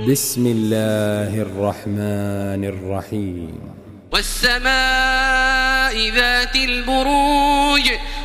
بسم الله الرحمن الرحيم. والسماء ذات البروج